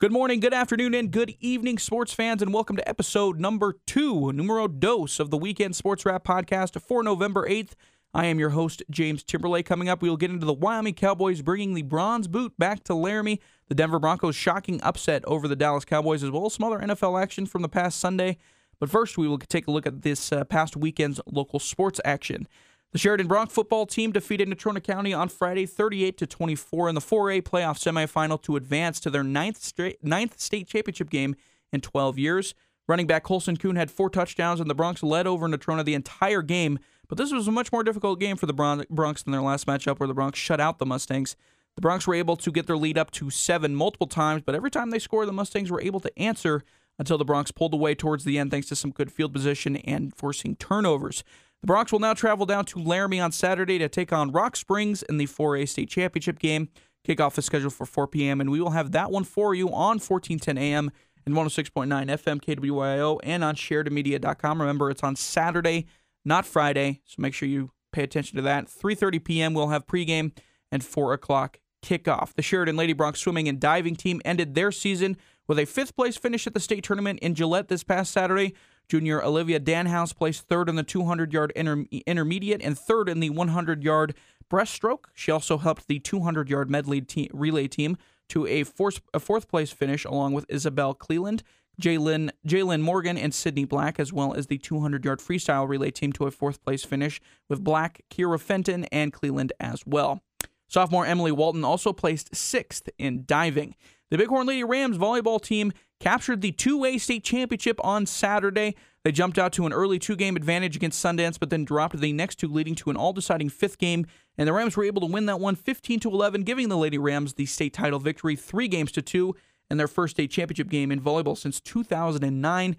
Good morning, good afternoon, and good evening, sports fans, and welcome to episode number two, numero dos of the Weekend Sports Wrap podcast for November 8th. I am your host, James Timberlake. Coming up, we will get into the Wyoming Cowboys bringing the bronze boot back to Laramie, the Denver Broncos shocking upset over the Dallas Cowboys, as well as some other NFL action from the past Sunday. But first, we will take a look at this uh, past weekend's local sports action. The Sheridan Broncs football team defeated Natrona County on Friday 38 to 24 in the 4A playoff semifinal to advance to their ninth, straight, ninth state championship game in 12 years. Running back Colson Kuhn had four touchdowns, and the Broncs led over Natrona the entire game. But this was a much more difficult game for the Broncs than their last matchup, where the Broncs shut out the Mustangs. The Broncs were able to get their lead up to seven multiple times, but every time they scored, the Mustangs were able to answer until the Broncs pulled away towards the end thanks to some good field position and forcing turnovers. The Broncs will now travel down to Laramie on Saturday to take on Rock Springs in the 4A state championship game. Kickoff is scheduled for 4 p.m., and we will have that one for you on 1410 a.m. and 106.9 FM KWYO and on SheridanMedia.com. Remember, it's on Saturday, not Friday, so make sure you pay attention to that. 3.30 p.m. we'll have pregame and 4 o'clock kickoff. The Sheridan Lady Broncs swimming and diving team ended their season with a fifth place finish at the state tournament in Gillette this past Saturday. Junior Olivia Danhouse placed third in the 200 yard inter- intermediate and third in the 100 yard breaststroke. She also helped the 200 yard medley te- relay team to a fourth, a fourth place finish along with Isabel Cleland, Jalen Jalen Morgan, and Sydney Black, as well as the 200 yard freestyle relay team to a fourth place finish with Black, Kira Fenton, and Cleland as well. Sophomore Emily Walton also placed sixth in diving. The Bighorn Lady Rams volleyball team captured the 2A state championship on Saturday. They jumped out to an early two game advantage against Sundance, but then dropped the next two, leading to an all deciding fifth game. And the Rams were able to win that one 15 to 11, giving the Lady Rams the state title victory three games to two in their first state championship game in volleyball since 2009.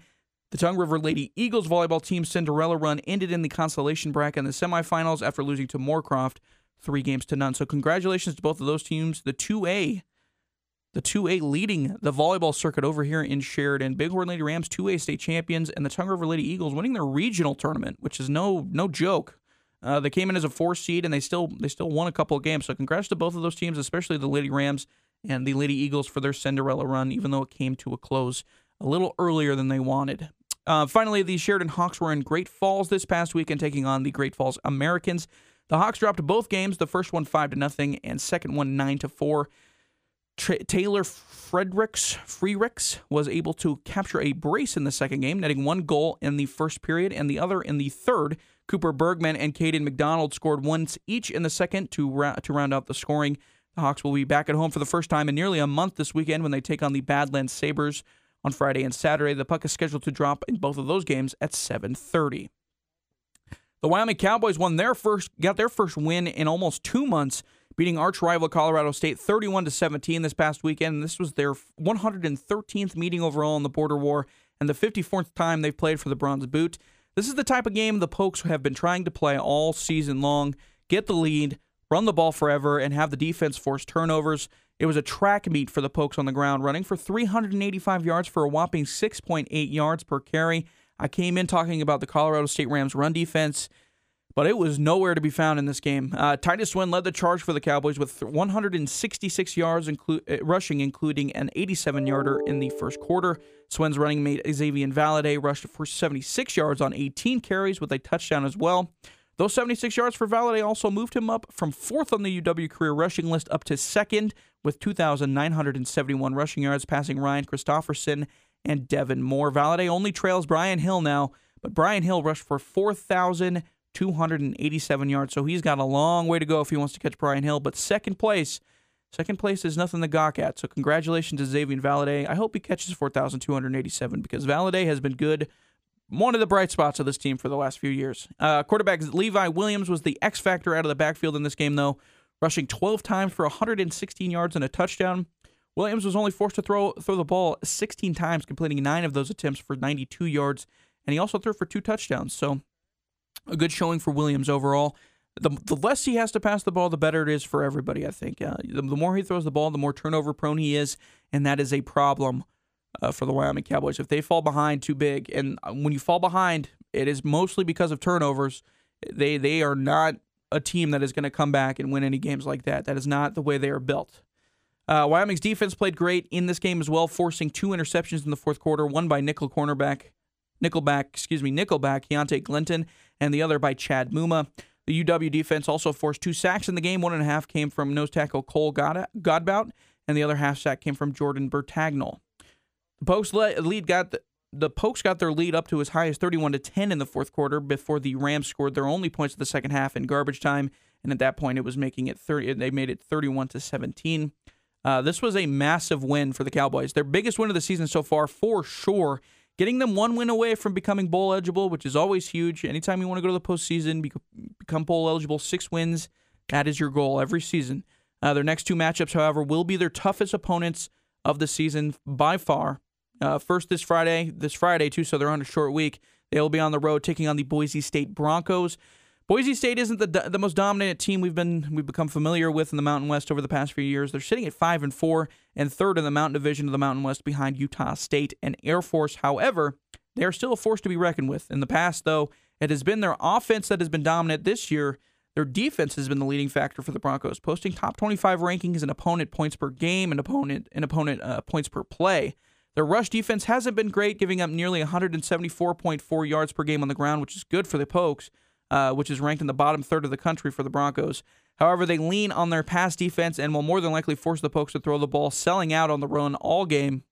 The Tongue River Lady Eagles volleyball team Cinderella run ended in the consolation bracket in the semifinals after losing to Moorcroft three games to none. So congratulations to both of those teams. The 2A the 2A leading the volleyball circuit over here in Sheridan. Bighorn Lady Rams 2A state champions and the Tongue River Lady Eagles winning their regional tournament, which is no no joke. Uh, they came in as a four seed and they still they still won a couple of games. So congrats to both of those teams, especially the Lady Rams and the Lady Eagles for their Cinderella run, even though it came to a close a little earlier than they wanted. Uh, finally, the Sheridan Hawks were in Great Falls this past weekend, taking on the Great Falls Americans. The Hawks dropped both games, the first one five to nothing, and second one nine to four. Tra- Taylor Fredericks Freericks was able to capture a brace in the second game, netting one goal in the first period and the other in the third. Cooper Bergman and Caden McDonald scored once each in the second to ra- to round out the scoring. The Hawks will be back at home for the first time in nearly a month this weekend when they take on the Badlands Sabres on Friday and Saturday. The puck is scheduled to drop in both of those games at 7:30. The Wyoming Cowboys won their first got their first win in almost 2 months beating arch rival Colorado State 31 to 17 this past weekend. This was their 113th meeting overall in the border war and the 54th time they've played for the Bronze Boot. This is the type of game the Pokes have been trying to play all season long. Get the lead, run the ball forever, and have the defense force turnovers. It was a track meet for the Pokes on the ground, running for 385 yards for a whopping 6.8 yards per carry. I came in talking about the Colorado State Rams run defense but it was nowhere to be found in this game. Uh, Titus Swen led the charge for the Cowboys with 166 yards inclu- uh, rushing, including an 87 yarder in the first quarter. Swen's running mate Xavier Valladay rushed for 76 yards on 18 carries with a touchdown as well. Those 76 yards for Valladay also moved him up from fourth on the UW career rushing list up to second with 2,971 rushing yards, passing Ryan Christopherson and Devin Moore. Valladay only trails Brian Hill now, but Brian Hill rushed for 4,000. 287 yards. So he's got a long way to go if he wants to catch Brian Hill. But second place, second place is nothing to gawk at. So congratulations to Xavier Valladay. I hope he catches 4,287 because Valladay has been good. One of the bright spots of this team for the last few years. Uh, quarterback Levi Williams was the X factor out of the backfield in this game, though, rushing 12 times for 116 yards and a touchdown. Williams was only forced to throw throw the ball 16 times, completing nine of those attempts for 92 yards, and he also threw for two touchdowns. So a good showing for Williams overall. The, the less he has to pass the ball, the better it is for everybody, I think. Uh, the, the, more he throws the ball, the more turnover prone he is, and that is a problem uh, for the Wyoming Cowboys. If they fall behind too big, and uh, when you fall behind, it is mostly because of turnovers. They they are not a team that is going to come back and win any games like that. That is not the way they are built. Uh, Wyoming's defense played great in this game as well, forcing two interceptions in the fourth quarter, one by nickel cornerback, nickelback, excuse me, nickelback Keontae Glinton, and the other by Chad Muma. The UW defense also forced two sacks in the game. One and a half came from nose tackle Cole Godbout, and the other half sack came from Jordan Bertagnole. The Pokes lead got the, the Pokes got their lead up to as high as 31 to 10 in the fourth quarter before the Rams scored their only points of the second half in garbage time, and at that point it was making it 30. They made it 31 to 17. Uh, this was a massive win for the Cowboys, their biggest win of the season so far, for sure. Getting them one win away from becoming bowl eligible, which is always huge. Anytime you want to go to the postseason, become bowl eligible, six wins, that is your goal every season. Uh, their next two matchups, however, will be their toughest opponents of the season by far. Uh, first this Friday, this Friday too, so they're on a short week. They will be on the road taking on the Boise State Broncos. Boise State isn't the the most dominant team we've been we've become familiar with in the Mountain West over the past few years. They're sitting at five and four and third in the Mountain Division of the Mountain West behind Utah State and Air Force. However, they are still a force to be reckoned with. In the past, though, it has been their offense that has been dominant. This year, their defense has been the leading factor for the Broncos, posting top 25 rankings in opponent points per game and opponent and opponent uh, points per play. Their rush defense hasn't been great, giving up nearly 174.4 yards per game on the ground, which is good for the Pokes uh, which is ranked in the bottom third of the country for the Broncos. However, they lean on their pass defense and will more than likely force the Pokes to throw the ball, selling out on the run all game.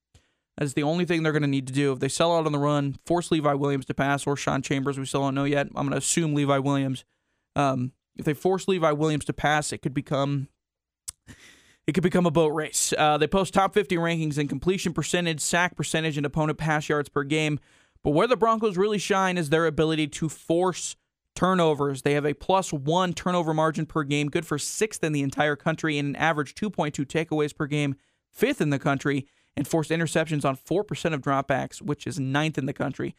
That's the only thing they're going to need to do. If they sell out on the run, force Levi Williams to pass or Sean Chambers, we still don't know yet. I'm going to assume Levi Williams. Um, if they force Levi Williams to pass, it could become it could become a boat race. Uh, they post top 50 rankings in completion percentage, sack percentage, and opponent pass yards per game. But where the Broncos really shine is their ability to force turnovers. They have a plus one turnover margin per game, good for sixth in the entire country, and an average 2.2 takeaways per game, fifth in the country, and forced interceptions on 4% of dropbacks, which is ninth in the country.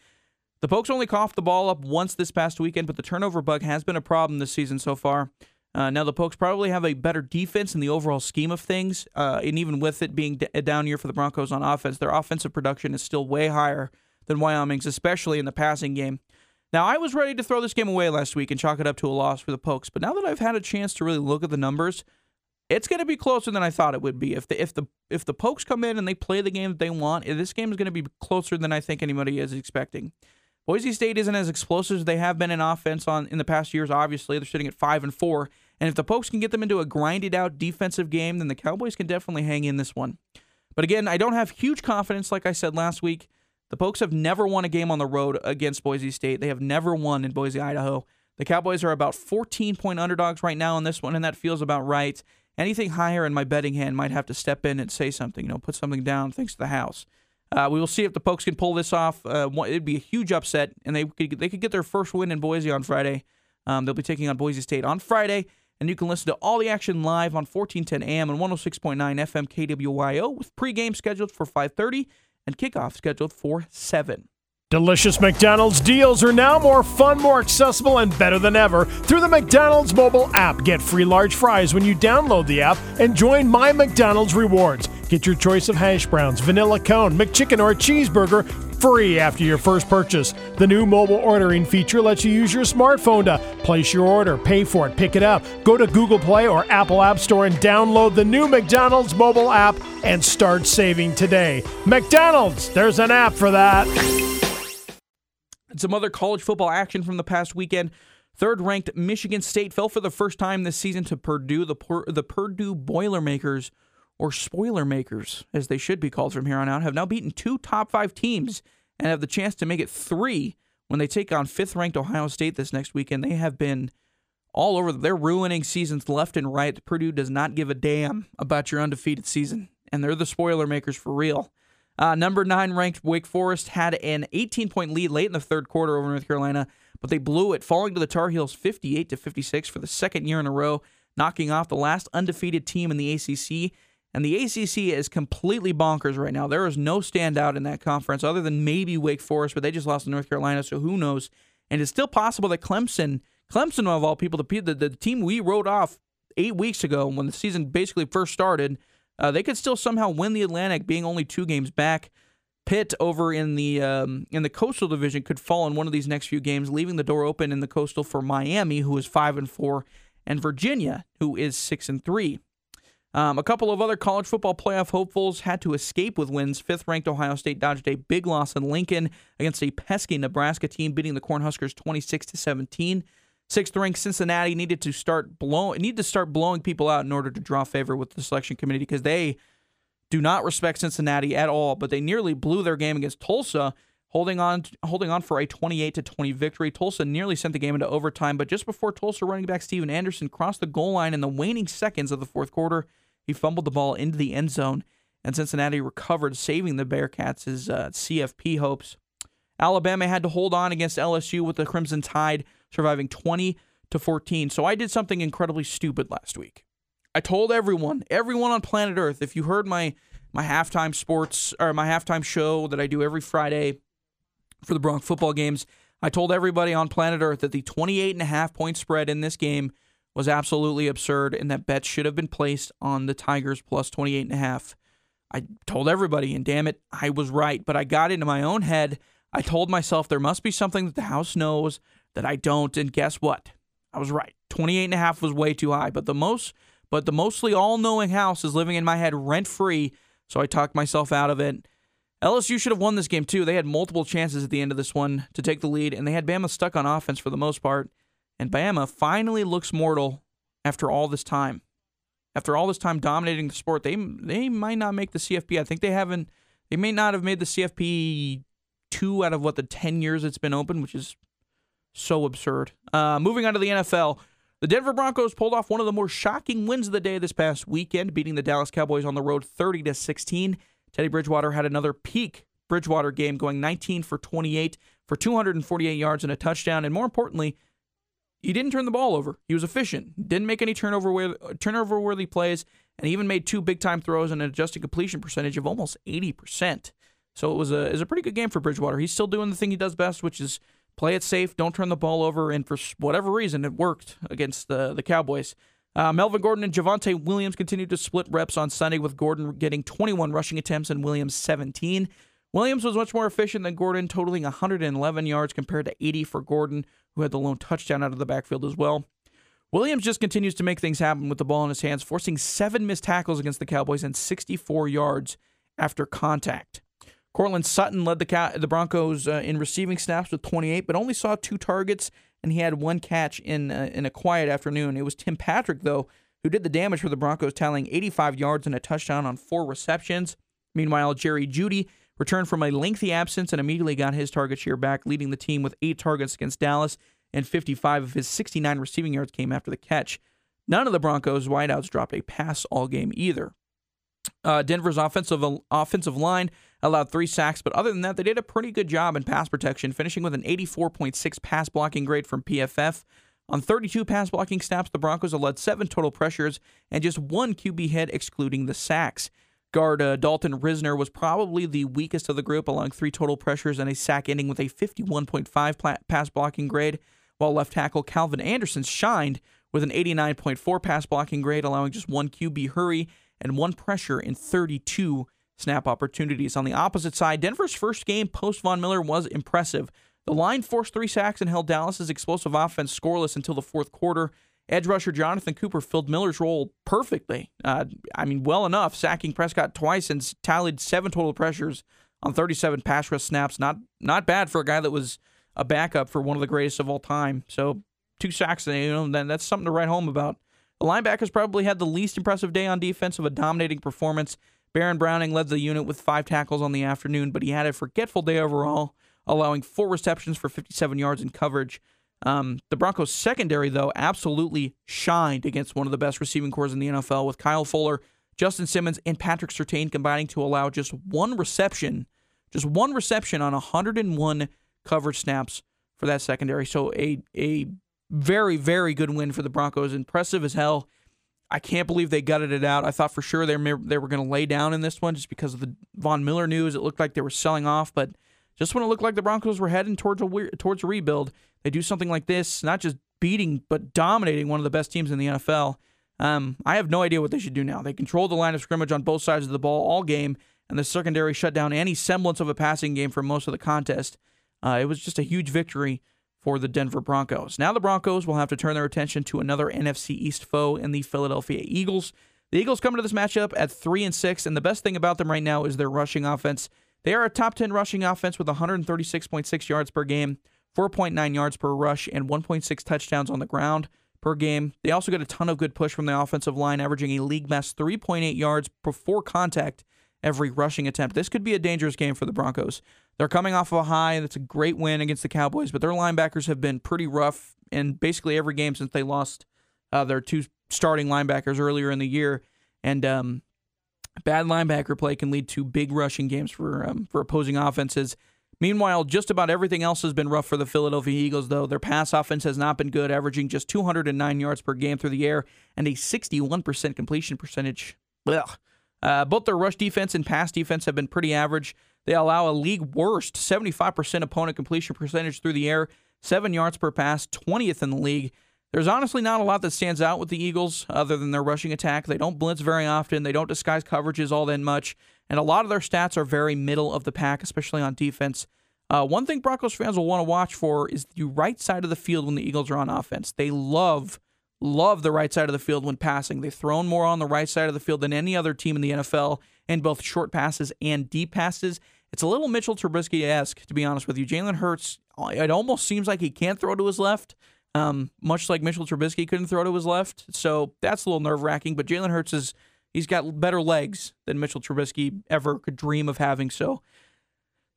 The Pokes only coughed the ball up once this past weekend, but the turnover bug has been a problem this season so far. Uh, now, the Pokes probably have a better defense in the overall scheme of things, uh, and even with it being a down year for the Broncos on offense, their offensive production is still way higher than Wyoming's, especially in the passing game. Now, I was ready to throw this game away last week and chalk it up to a loss for the Pokes, but now that I've had a chance to really look at the numbers, it's going to be closer than I thought it would be. If the if the if the Pokes come in and they play the game that they want, eh, this game is going to be closer than I think anybody is expecting. Boise State isn't as explosive as they have been in offense on in the past years. Obviously, they're sitting at five and four, and if the Pokes can get them into a grinded out defensive game, then the Cowboys can definitely hang in this one. But again, I don't have huge confidence, like I said last week. The Pokes have never won a game on the road against Boise State. They have never won in Boise, Idaho. The Cowboys are about 14 point underdogs right now on this one, and that feels about right. Anything higher in my betting hand might have to step in and say something, you know, put something down thanks to the house. Uh, we will see if the Pokes can pull this off. Uh, it'd be a huge upset, and they could, they could get their first win in Boise on Friday. Um, they'll be taking on Boise State on Friday, and you can listen to all the action live on 1410 AM and 106.9 FM KWYO with pregame scheduled for 5:30 and kickoff scheduled for 7. Delicious McDonald's deals are now more fun, more accessible, and better than ever through the McDonald's mobile app. Get free large fries when you download the app and join My McDonald's Rewards. Get your choice of hash browns, vanilla cone, McChicken, or cheeseburger free after your first purchase. The new mobile ordering feature lets you use your smartphone to place your order, pay for it, pick it up. Go to Google Play or Apple App Store and download the new McDonald's mobile app and start saving today. McDonald's, there's an app for that. Some other college football action from the past weekend. Third ranked Michigan State fell for the first time this season to Purdue. The, the Purdue Boilermakers or spoiler makers, as they should be called from here on out, have now beaten two top five teams and have the chance to make it three when they take on fifth ranked Ohio State this next weekend. They have been all over. They're ruining seasons left and right. Purdue does not give a damn about your undefeated season, and they're the spoiler makers for real. Uh, number nine ranked Wake Forest had an 18 point lead late in the third quarter over North Carolina, but they blew it, falling to the Tar Heels 58 to 56 for the second year in a row, knocking off the last undefeated team in the ACC and the ACC is completely bonkers right now. There is no standout in that conference other than maybe Wake Forest, but they just lost to North Carolina, so who knows? And it's still possible that Clemson, Clemson of all people, the, the, the team we wrote off eight weeks ago when the season basically first started, uh, they could still somehow win the Atlantic, being only two games back. Pitt over in the um, in the Coastal Division could fall in one of these next few games, leaving the door open in the Coastal for Miami, who is five and four, and Virginia, who is six and three. Um, a couple of other college football playoff hopefuls had to escape with wins. Fifth ranked Ohio State dodged a big loss in Lincoln against a pesky Nebraska team, beating the Cornhuskers 26 to 17. Sixth ranked Cincinnati needed to start blow need to start blowing people out in order to draw favor with the selection committee because they do not respect Cincinnati at all. But they nearly blew their game against Tulsa, holding on holding on for a 28 to 20 victory. Tulsa nearly sent the game into overtime, but just before Tulsa running back Steven Anderson crossed the goal line in the waning seconds of the fourth quarter, he fumbled the ball into the end zone, and Cincinnati recovered, saving the Bearcats' uh, CFP hopes. Alabama had to hold on against LSU with the Crimson Tide surviving 20 to 14. So I did something incredibly stupid last week. I told everyone, everyone on planet Earth, if you heard my my halftime sports or my halftime show that I do every Friday for the Broncs football games, I told everybody on planet Earth that the 28 and a half point spread in this game was absolutely absurd and that bets should have been placed on the Tigers plus 28 and a half. I told everybody and damn it, I was right, but I got into my own head. I told myself there must be something that the house knows that I don't. And guess what? I was right. 28 and a half was way too high, but the most but the mostly all-knowing house is living in my head rent-free, so I talked myself out of it. LSU should have won this game too. They had multiple chances at the end of this one to take the lead, and they had Bama stuck on offense for the most part. And Bama finally looks mortal after all this time. After all this time dominating the sport, they they might not make the CFP. I think they haven't. They may not have made the CFP two out of what the ten years it's been open, which is so absurd. Uh, moving on to the NFL. The Denver Broncos pulled off one of the more shocking wins of the day this past weekend, beating the Dallas Cowboys on the road 30 to 16. Teddy Bridgewater had another peak Bridgewater game, going 19 for 28 for 248 yards and a touchdown, and more importantly, he didn't turn the ball over. He was efficient. Didn't make any turnover turnover worthy plays, and he even made two big time throws and an adjusted completion percentage of almost 80%. So it was a was a pretty good game for Bridgewater. He's still doing the thing he does best, which is play it safe, don't turn the ball over, and for whatever reason, it worked against the the Cowboys. Uh, Melvin Gordon and Javonte Williams continued to split reps on Sunday, with Gordon getting 21 rushing attempts and Williams 17. Williams was much more efficient than Gordon, totaling 111 yards compared to 80 for Gordon, who had the lone touchdown out of the backfield as well. Williams just continues to make things happen with the ball in his hands, forcing seven missed tackles against the Cowboys and 64 yards after contact. Courtland Sutton led the the Broncos uh, in receiving snaps with 28, but only saw two targets, and he had one catch in uh, in a quiet afternoon. It was Tim Patrick though who did the damage for the Broncos, tallying 85 yards and a touchdown on four receptions. Meanwhile, Jerry Jeudy returned from a lengthy absence and immediately got his target share back, leading the team with eight targets against Dallas, and 55 of his 69 receiving yards came after the catch. None of the Broncos wideouts dropped a pass all game either. Uh, Denver's offensive offensive line allowed three sacks, but other than that, they did a pretty good job in pass protection, finishing with an 84.6 pass blocking grade from PFF. On 32 pass blocking snaps, the Broncos allowed seven total pressures and just one QB hit, excluding the sacks. Guard uh, Dalton Risner was probably the weakest of the group, allowing three total pressures and a sack, ending with a 51.5 pass blocking grade, while left tackle Calvin Anderson shined with an 89.4 pass blocking grade, allowing just one QB hurry and one pressure in 32 snap opportunities. On the opposite side, Denver's first game post Von Miller was impressive. The line forced three sacks and held Dallas's explosive offense scoreless until the fourth quarter. Edge rusher Jonathan Cooper filled Miller's role perfectly. Uh, I mean, well enough, sacking Prescott twice and tallied seven total pressures on 37 pass rush snaps. Not not bad for a guy that was a backup for one of the greatest of all time. So two sacks, you know, then that's something to write home about. The linebackers probably had the least impressive day on defense of a dominating performance. Baron Browning led the unit with five tackles on the afternoon, but he had a forgetful day overall, allowing four receptions for 57 yards in coverage. Um, the Broncos' secondary, though, absolutely shined against one of the best receiving cores in the NFL, with Kyle Fuller, Justin Simmons, and Patrick Surtain combining to allow just one reception, just one reception on 101 coverage snaps for that secondary. So a a very, very good win for the Broncos. Impressive as hell. I can't believe they gutted it out. I thought for sure they they were going to lay down in this one just because of the Von Miller news. It looked like they were selling off, but just when it looked like the Broncos were heading towards a towards a rebuild, they do something like this, not just beating but dominating one of the best teams in the NFL. Um, I have no idea what they should do now. They controlled the line of scrimmage on both sides of the ball all game, and the secondary shut down any semblance of a passing game for most of the contest. Uh, it was just a huge victory for the Denver Broncos. Now the Broncos will have to turn their attention to another NFC East foe in the Philadelphia Eagles. The Eagles come into this matchup at three and six, and the best thing about them right now is their rushing offense. They are a top 10 rushing offense with 136.6 yards per game, 4.9 yards per rush, and 1.6 touchdowns on the ground per game. They also get a ton of good push from the offensive line, averaging a league best 3.8 yards before contact every rushing attempt. This could be a dangerous game for the Broncos. They're coming off of a high. That's a great win against the Cowboys, but their linebackers have been pretty rough in basically every game since they lost uh, their two starting linebackers earlier in the year. And um, bad linebacker play can lead to big rushing games for um, for opposing offenses. Meanwhile, just about everything else has been rough for the Philadelphia Eagles, though. Their pass offense has not been good, averaging just 209 yards per game through the air and a 61% completion percentage. Uh, both their rush defense and pass defense have been pretty average. They allow a league worst 75% opponent completion percentage through the air, 7 yards per pass, 20th in the league. There's honestly not a lot that stands out with the Eagles other than their rushing attack. They don't blitz very often, they don't disguise coverages all that much, and a lot of their stats are very middle of the pack, especially on defense. Uh, one thing Broncos fans will want to watch for is the right side of the field when the Eagles are on offense. They love, love the right side of the field when passing. They've thrown more on the right side of the field than any other team in the NFL in both short passes and deep passes. It's a little Mitchell Trubisky esque, to be honest with you. Jalen Hurts, it almost seems like he can't throw to his left um, much like Mitchell Trubisky couldn't throw to his left. So that's a little nerve wracking. But Jalen Hurts is he's got better legs than Mitchell Trubisky ever could dream of having. So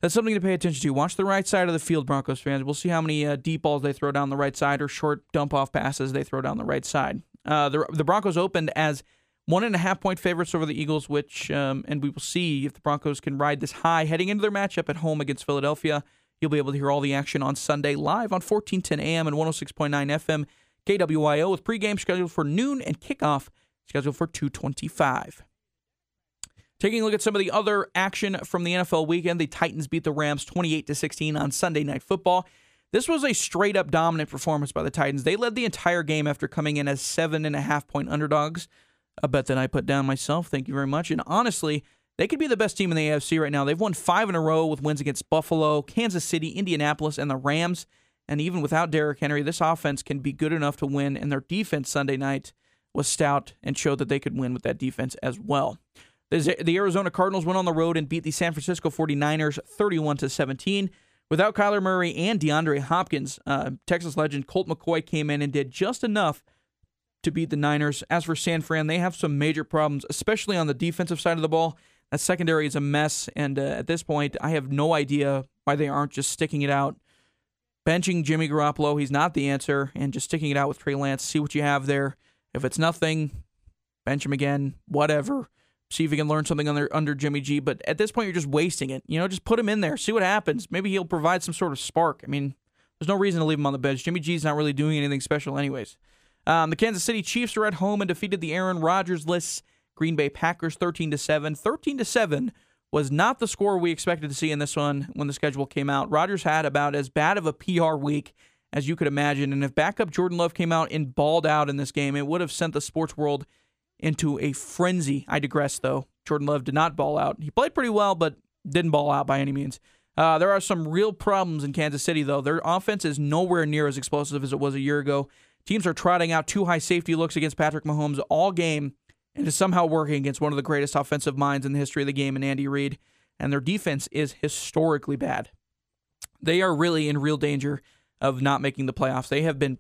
that's something to pay attention to. Watch the right side of the field, Broncos fans. We'll see how many uh, deep balls they throw down the right side or short dump off passes they throw down the right side. Uh, the, the Broncos opened as one and a half point favorites over the Eagles, which, um, and we will see if the Broncos can ride this high heading into their matchup at home against Philadelphia. You'll be able to hear all the action on Sunday live on 1410 AM and 106.9 FM KWYO with pregame scheduled for noon and kickoff scheduled for 225. Taking a look at some of the other action from the NFL weekend, the Titans beat the Rams 28 to 16 on Sunday Night Football. This was a straight up dominant performance by the Titans. They led the entire game after coming in as seven and a half point underdogs. A bet that I put down myself. Thank you very much. And honestly, they could be the best team in the AFC right now. They've won five in a row with wins against Buffalo, Kansas City, Indianapolis, and the Rams. And even without Derrick Henry, this offense can be good enough to win. And their defense Sunday night was stout and showed that they could win with that defense as well. The Arizona Cardinals went on the road and beat the San Francisco 49ers 31 to 17. Without Kyler Murray and DeAndre Hopkins, uh, Texas legend Colt McCoy came in and did just enough to beat the Niners. As for San Fran, they have some major problems, especially on the defensive side of the ball. That secondary is a mess, and uh, at this point, I have no idea why they aren't just sticking it out. Benching Jimmy Garoppolo, he's not the answer, and just sticking it out with Trey Lance. See what you have there. If it's nothing, bench him again, whatever. See if you can learn something under under Jimmy G. But at this point, you're just wasting it. You know, just put him in there, see what happens. Maybe he'll provide some sort of spark. I mean, there's no reason to leave him on the bench. Jimmy G's not really doing anything special, anyways. Um, the Kansas City Chiefs are at home and defeated the Aaron Rodgers list Green Bay Packers 13 to 7. 13 to 7 was not the score we expected to see in this one when the schedule came out. Rodgers had about as bad of a PR week as you could imagine, and if backup Jordan Love came out and balled out in this game, it would have sent the sports world into a frenzy. I digress though. Jordan Love did not ball out. He played pretty well, but didn't ball out by any means. Uh, there are some real problems in Kansas City, though. Their offense is nowhere near as explosive as it was a year ago. Teams are trotting out two high safety looks against Patrick Mahomes all game, and is somehow working against one of the greatest offensive minds in the history of the game in Andy Reid, and their defense is historically bad. They are really in real danger of not making the playoffs. They have been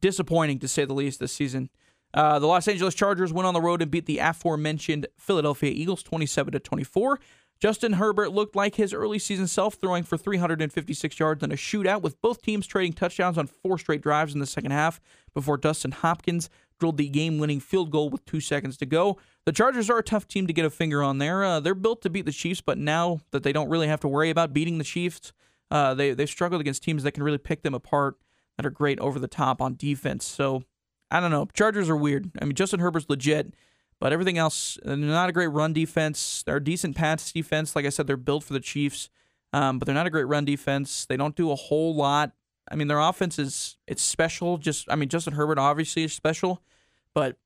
disappointing to say the least this season. Uh, the Los Angeles Chargers went on the road and beat the aforementioned Philadelphia Eagles 27 to 24. Justin Herbert looked like his early season self, throwing for 356 yards in a shootout, with both teams trading touchdowns on four straight drives in the second half before Dustin Hopkins drilled the game-winning field goal with two seconds to go. The Chargers are a tough team to get a finger on. There, uh, they're built to beat the Chiefs, but now that they don't really have to worry about beating the Chiefs, uh, they they've struggled against teams that can really pick them apart that are great over the top on defense. So I don't know. Chargers are weird. I mean, Justin Herbert's legit, but everything else, they're not a great run defense. They're a decent pass defense. Like I said, they're built for the Chiefs, um, but they're not a great run defense. They don't do a whole lot I mean, their offense is it's special. Just I mean, Justin Herbert obviously is special, but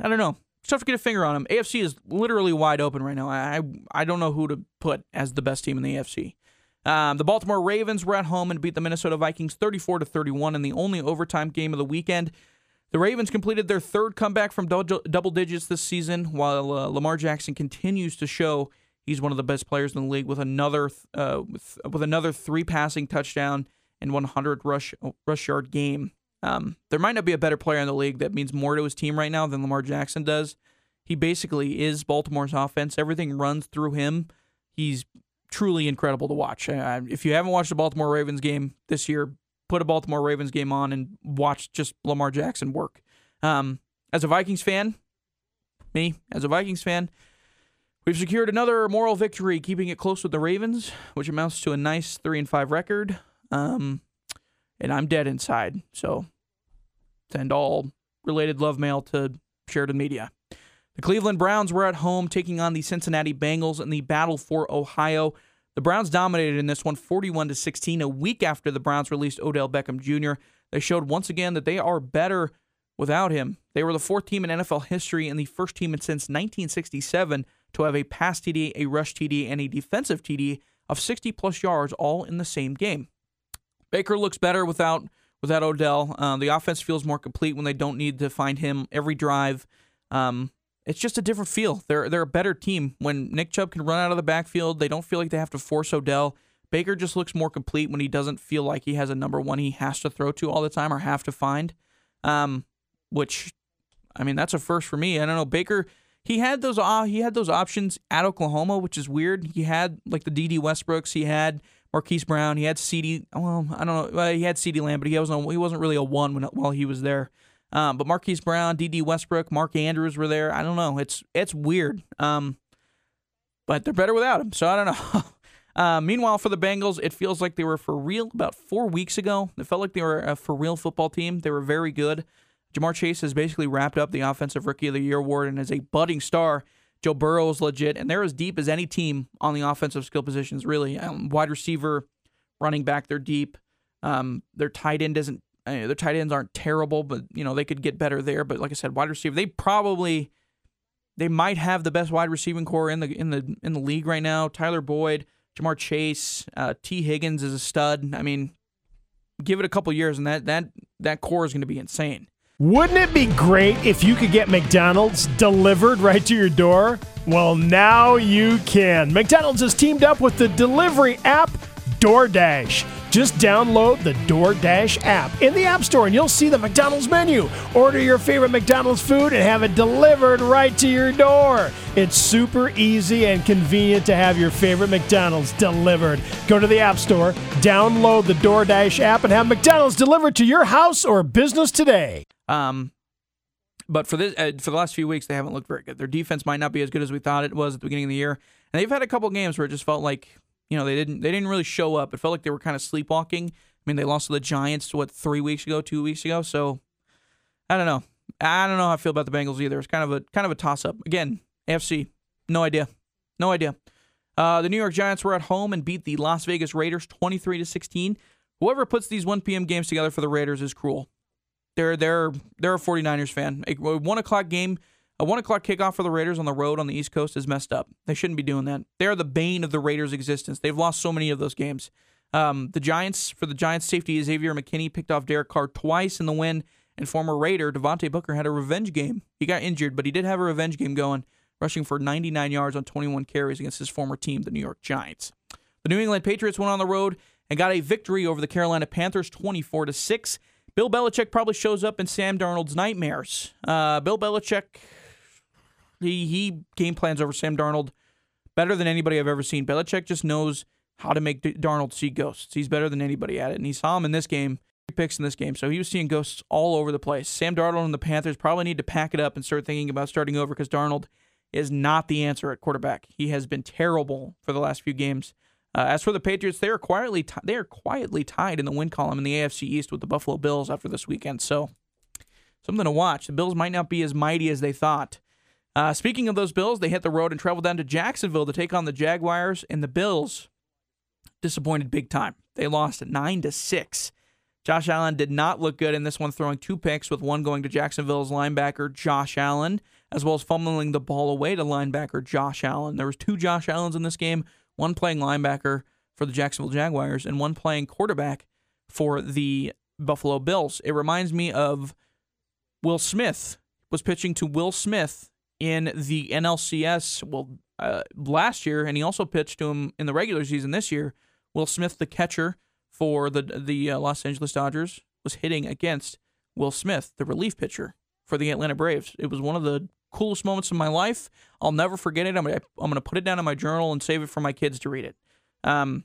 I don't know. It's tough to get a finger on him. AFC is literally wide open right now. I I don't know who to put as the best team in the AFC. Um, the Baltimore Ravens were at home and beat the Minnesota Vikings 34 to 31 in the only overtime game of the weekend. The Ravens completed their third comeback from double digits this season, while uh, Lamar Jackson continues to show he's one of the best players in the league with another uh, with, with another three passing touchdown and 100 rush rush yard game. Um, there might not be a better player in the league that means more to his team right now than Lamar Jackson does. He basically is Baltimore's offense. Everything runs through him. He's truly incredible to watch. Uh, if you haven't watched the Baltimore Ravens game this year, put a Baltimore Ravens game on and watch just Lamar Jackson work. Um, as a Vikings fan, me as a Vikings fan, we've secured another moral victory, keeping it close with the Ravens, which amounts to a nice three and five record. Um, and I'm dead inside. So send all related love mail to Sheridan Media. The Cleveland Browns were at home taking on the Cincinnati Bengals in the battle for Ohio. The Browns dominated in this one 41 to 16 a week after the Browns released Odell Beckham Jr. They showed once again that they are better without him. They were the fourth team in NFL history and the first team since 1967 to have a pass TD, a rush TD, and a defensive TD of 60 plus yards all in the same game. Baker looks better without without Odell. Uh, the offense feels more complete when they don't need to find him every drive. Um, it's just a different feel. They're they're a better team when Nick Chubb can run out of the backfield. They don't feel like they have to force Odell. Baker just looks more complete when he doesn't feel like he has a number one he has to throw to all the time or have to find. Um, which, I mean, that's a first for me. I don't know Baker. He had those uh, he had those options at Oklahoma, which is weird. He had like the Dede Westbrooks. He had Marquise Brown. He had CeeDee. Well, I don't know. He had CeeDee Lamb, but he wasn't he wasn't really a one when, while he was there. Um, but Marquise Brown, Dede Westbrook, Mark Andrews were there. I don't know. It's it's weird. Um, but they're better without him. So I don't know. uh, meanwhile, for the Bengals, it feels like they were for real about four weeks ago. It felt like they were a for real football team. They were very good. Ja'Marr Chase has basically wrapped up the Offensive Rookie of the Year award and is a budding star. Joe Burrow is legit, and they're as deep as any team on the offensive skill positions, really. Um, wide receiver, running back, they're deep. Um, their tight end isn't their tight ends aren't terrible, but you know they could get better there. But like I said, wide receiver, they probably they might have the best wide receiving core in the in the in the league right now. Tyler Boyd, Ja'Marr Chase, uh, Tee Higgins is a stud. I mean, give it a couple years, and that that that core is going to be insane. Wouldn't it be great if you could get McDonald's delivered right to your door? Well, now you can. McDonald's has teamed up with the delivery app DoorDash. Just download the DoorDash app in the App Store and you'll see the McDonald's menu. Order your favorite McDonald's food and have it delivered right to your door. It's super easy and convenient to have your favorite McDonald's delivered. Go to the App Store, download the DoorDash app, and have McDonald's delivered to your house or business today. Um, but for this, uh, for the last few weeks, they haven't looked very good. Their defense might not be as good as we thought it was at the beginning of the year, and they've had a couple games where it just felt like you know, they didn't they didn't really show up. It felt like they were kind of sleepwalking. I mean, they lost to the Giants what three weeks ago, two weeks ago. So I don't know. I don't know how I feel about the Bengals either. It's kind of a kind of a toss up. Again, AFC, no idea, no idea. Uh, the New York Giants were at home and beat the Las Vegas Raiders 23 to 16. Whoever puts these 1 p.m. games together for the Raiders is cruel. They're they're they're a 49ers fan. A one o'clock game a one o'clock kickoff for the Raiders on the road on the East Coast is messed up. They shouldn't be doing that. They are the bane of the Raiders' existence. They've lost so many of those games. Um, the Giants, for the Giants' safety, Xavier McKinney picked off Derek Carr twice in the win, and former Raider Devontae Booker had a revenge game. He got injured, but he did have a revenge game going, rushing for 99 yards on 21 carries against his former team, the New York Giants. The New England Patriots went on the road and got a victory over the Carolina Panthers 24 to 6. Bill Belichick probably shows up in Sam Darnold's nightmares. Uh, Bill Belichick he he game plans over Sam Darnold better than anybody I've ever seen. Belichick just knows how to make Darnold see ghosts. He's better than anybody at it, and he saw him in this game. Picks in this game, so he was seeing ghosts all over the place. Sam Darnold and the Panthers probably need to pack it up and start thinking about starting over because Darnold is not the answer at quarterback. He has been terrible for the last few games. Uh, as for the Patriots, they are quietly t- they are quietly tied in the win column in the AFC East with the Buffalo Bills after this weekend. So something to watch. The Bills might not be as mighty as they thought. Uh, speaking of those Bills, they hit the road and traveled down to Jacksonville to take on the Jaguars, and the Bills disappointed big time. They lost nine to six. Josh Allen did not look good in this one, throwing two picks, with one going to Jacksonville's linebacker Josh Allen, as well as fumbling the ball away to linebacker Josh Allen. There was two Josh Allens in this game, one playing linebacker for the Jacksonville Jaguars and one playing quarterback for the Buffalo Bills. It reminds me of Will Smith was pitching to Will Smith in the NLCS. Well, uh, last year, and he also pitched to him in the regular season this year. Will Smith, the catcher for the the uh, Los Angeles Dodgers, was hitting against Will Smith, the relief pitcher for the Atlanta Braves. It was one of the coolest moments of my life. I'll never forget it. I'm gonna, I'm gonna put it down in my journal and save it for my kids to read it. Um,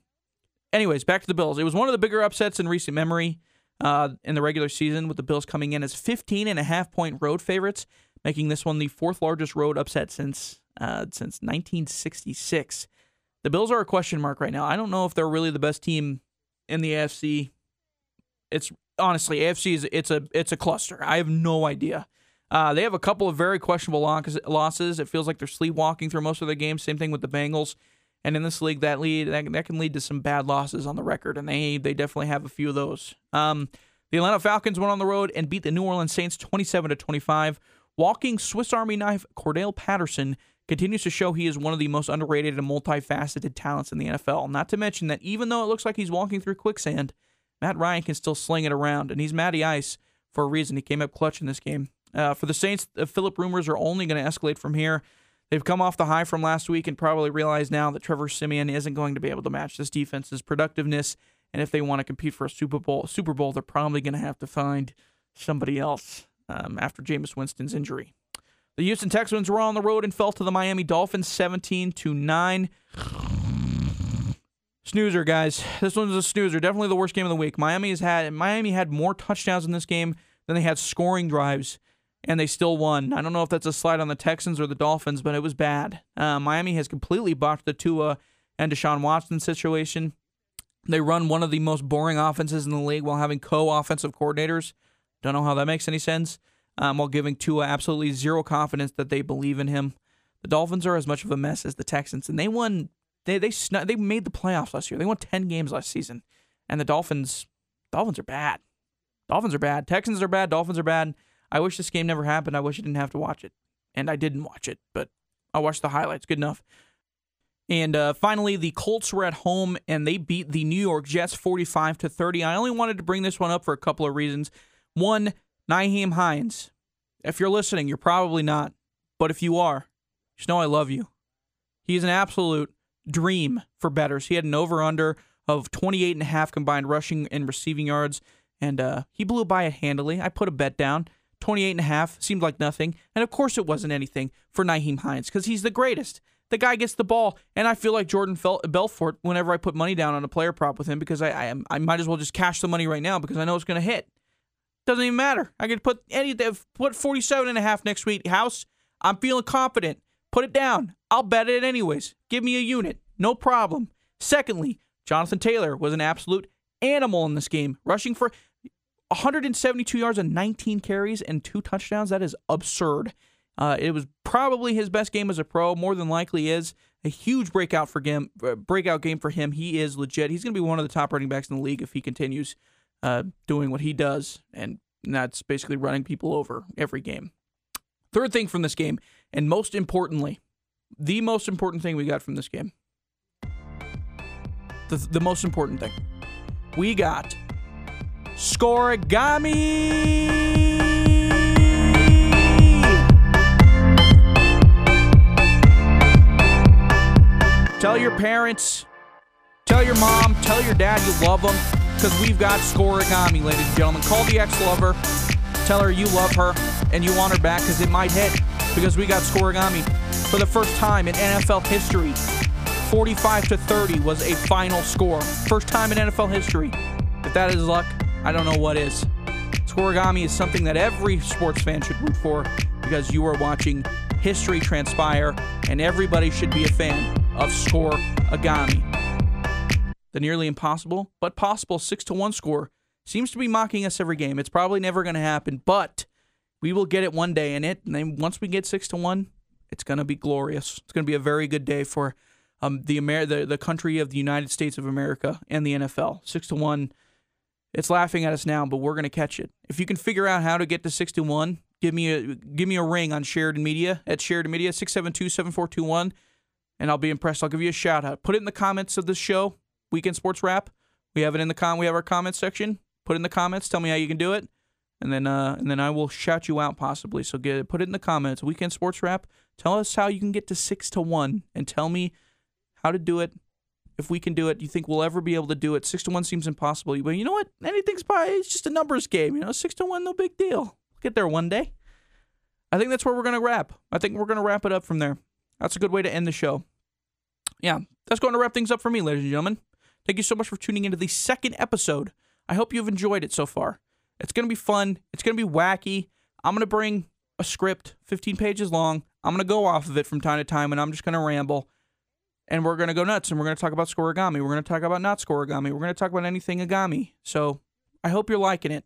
anyways, back to the Bills. It was one of the bigger upsets in recent memory uh, in the regular season, with the Bills coming in as 15 and a half point road favorites, making this one the fourth largest road upset since uh, since 1966. The Bills are a question mark right now. I don't know if they're really the best team in the AFC. It's honestly AFC is it's a it's a cluster. I have no idea. Uh, they have a couple of very questionable losses. It feels like they're sleepwalking through most of their games. Same thing with the Bengals. And in this league, that lead that, can lead to some bad losses on the record, and they they definitely have a few of those. Um, the Atlanta Falcons went on the road and beat the New Orleans Saints 27 to 25. Walking Swiss Army knife Cordell Patterson continues to show he is one of the most underrated and multifaceted talents in the NFL. Not to mention that even though it looks like he's walking through quicksand, Matt Ryan can still sling it around, and he's Matty Ice for a reason. He came up clutch in this game. Uh, for the Saints, the Philip rumors are only going to escalate from here. They've come off the high from last week and probably realize now that Trevor Siemian isn't going to be able to match this defense's productiveness. And if they want to compete for a Super Bowl, Super Bowl, they're probably going to have to find somebody else um, after Jameis Winston's injury. The Houston Texans were on the road and fell to the Miami Dolphins 17 to 9. Snoozer, guys. This one's a snoozer. Definitely the worst game of the week. Miami has had Miami had more touchdowns in this game than they had scoring drives and they still won. I don't know if that's a slide on the Texans or the Dolphins, but it was bad. Uh, Miami has completely botched the Tua and Deshaun Watson situation. They run one of the most boring offenses in the league while having co-offensive coordinators. Don't know how that makes any sense. Um, while giving Tua absolutely zero confidence that they believe in him. The Dolphins are as much of a mess as the Texans, and they won. They they snu- they made the playoffs last year. They won ten games last season, and the Dolphins Dolphins are bad. Dolphins are bad. Texans are bad. Dolphins are bad. I wish this game never happened. I wish I didn't have to watch it. And I didn't watch it, but I watched the highlights. Good enough. And uh, finally, the Colts were at home and they beat the New York Jets 45 to 30. I only wanted to bring this one up for a couple of reasons. One, Nyheim Hines. If you're listening, you're probably not. But if you are, just know I love you. He's an absolute dream for betters. He had an over under of 28 and a half combined rushing and receiving yards, and uh, he blew by it handily. I put a bet down. 28 and a half seemed like nothing. And of course it wasn't anything for Nyheim Hines because he's the greatest. The guy gets the ball, and I feel like Jordan felt Belfort whenever I put money down on a player prop with him because I, I, I might as well just cash the money right now because I know it's going to hit. Doesn't even matter. I could put any put 47 and a half next week. House, I'm feeling confident. Put it down. I'll bet it anyways. Give me a unit. No problem. Secondly, Jonathan Taylor was an absolute animal in this game, rushing for 172 yards and 19 carries and two touchdowns. That is absurd. Uh, it was probably his best game as a pro. More than likely is a huge breakout for him. Uh, breakout game for him. He is legit. He's going to be one of the top running backs in the league if he continues uh, doing what he does, and that's basically running people over every game. Third thing from this game, and most importantly, the most important thing we got from this game, the, the most important thing, we got Scorigami. Tell your parents, tell your mom, tell your dad you love them because we've got Scorigami, ladies and gentlemen. Call the ex lover, tell her you love her and you want her back because it might hit because we got Scorigami for the first time in NFL history. 45 to 30 was a final score. First time in NFL history. If that is luck, I don't know what is. Scorigami is something that every sports fan should root for because you are watching history transpire, and everybody should be a fan of Scorigami. The nearly impossible, but possible 6 to 1 score seems to be mocking us every game. It's probably never going to happen, but we will get it one day, and it. And then once we get 6 to 1, it's going to be glorious. It's going to be a very good day for um, the, Amer- the the country of the United States of America and the NFL. 6 to 1 it's laughing at us now, but we're going to catch it. If you can figure out how to get to 61, give me a give me a ring on Sheridan Media at Sheridan Media 672-7421 and I'll be impressed. I'll give you a shout out. Put it in the comments of this show, Weekend Sports Wrap. We have it in the com we have our comments section. Put in the comments, tell me how you can do it. and then uh, and then I will shout you out possibly. So get it, put it in the comments. Weekend Sports Wrap. Tell us how you can get to six to one, and tell me how to do it. If we can do it, you think we'll ever be able to do it? Six to one seems impossible. But you know what? Anything's probably it's just a numbers game. You know, six to one, no big deal. We'll get there one day. I think that's where we're gonna wrap. I think we're gonna wrap it up from there. That's a good way to end the show. Yeah, that's going to wrap things up for me, ladies and gentlemen. Thank you so much for tuning into the second episode. I hope you've enjoyed it so far. It's going to be fun. It's going to be wacky. I'm going to bring a script, 15 pages long. I'm going to go off of it from time to time, and I'm just going to ramble. And we're going to go nuts, and we're going to talk about scorigami. We're going to talk about not scorigami. We're going to talk about anything agami. So I hope you're liking it.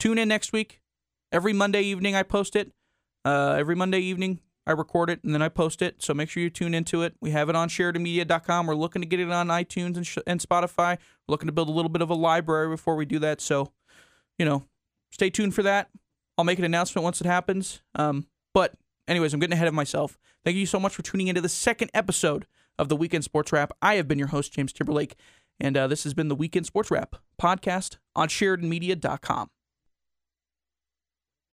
Tune in next week. Every Monday evening, I post it. Uh, every Monday evening, I record it and then I post it. So make sure you tune into it. We have it on SheridanMedia.com. We're looking to get it on iTunes and, sh- and Spotify. We're looking to build a little bit of a library before we do that. So, you know, stay tuned for that. I'll make an announcement once it happens. Um, but, anyways, I'm getting ahead of myself. Thank you so much for tuning into the second episode of the Weekend Sports Wrap. I have been your host, James Timberlake, and uh, this has been the Weekend Sports Wrap podcast on SheridanMedia.com.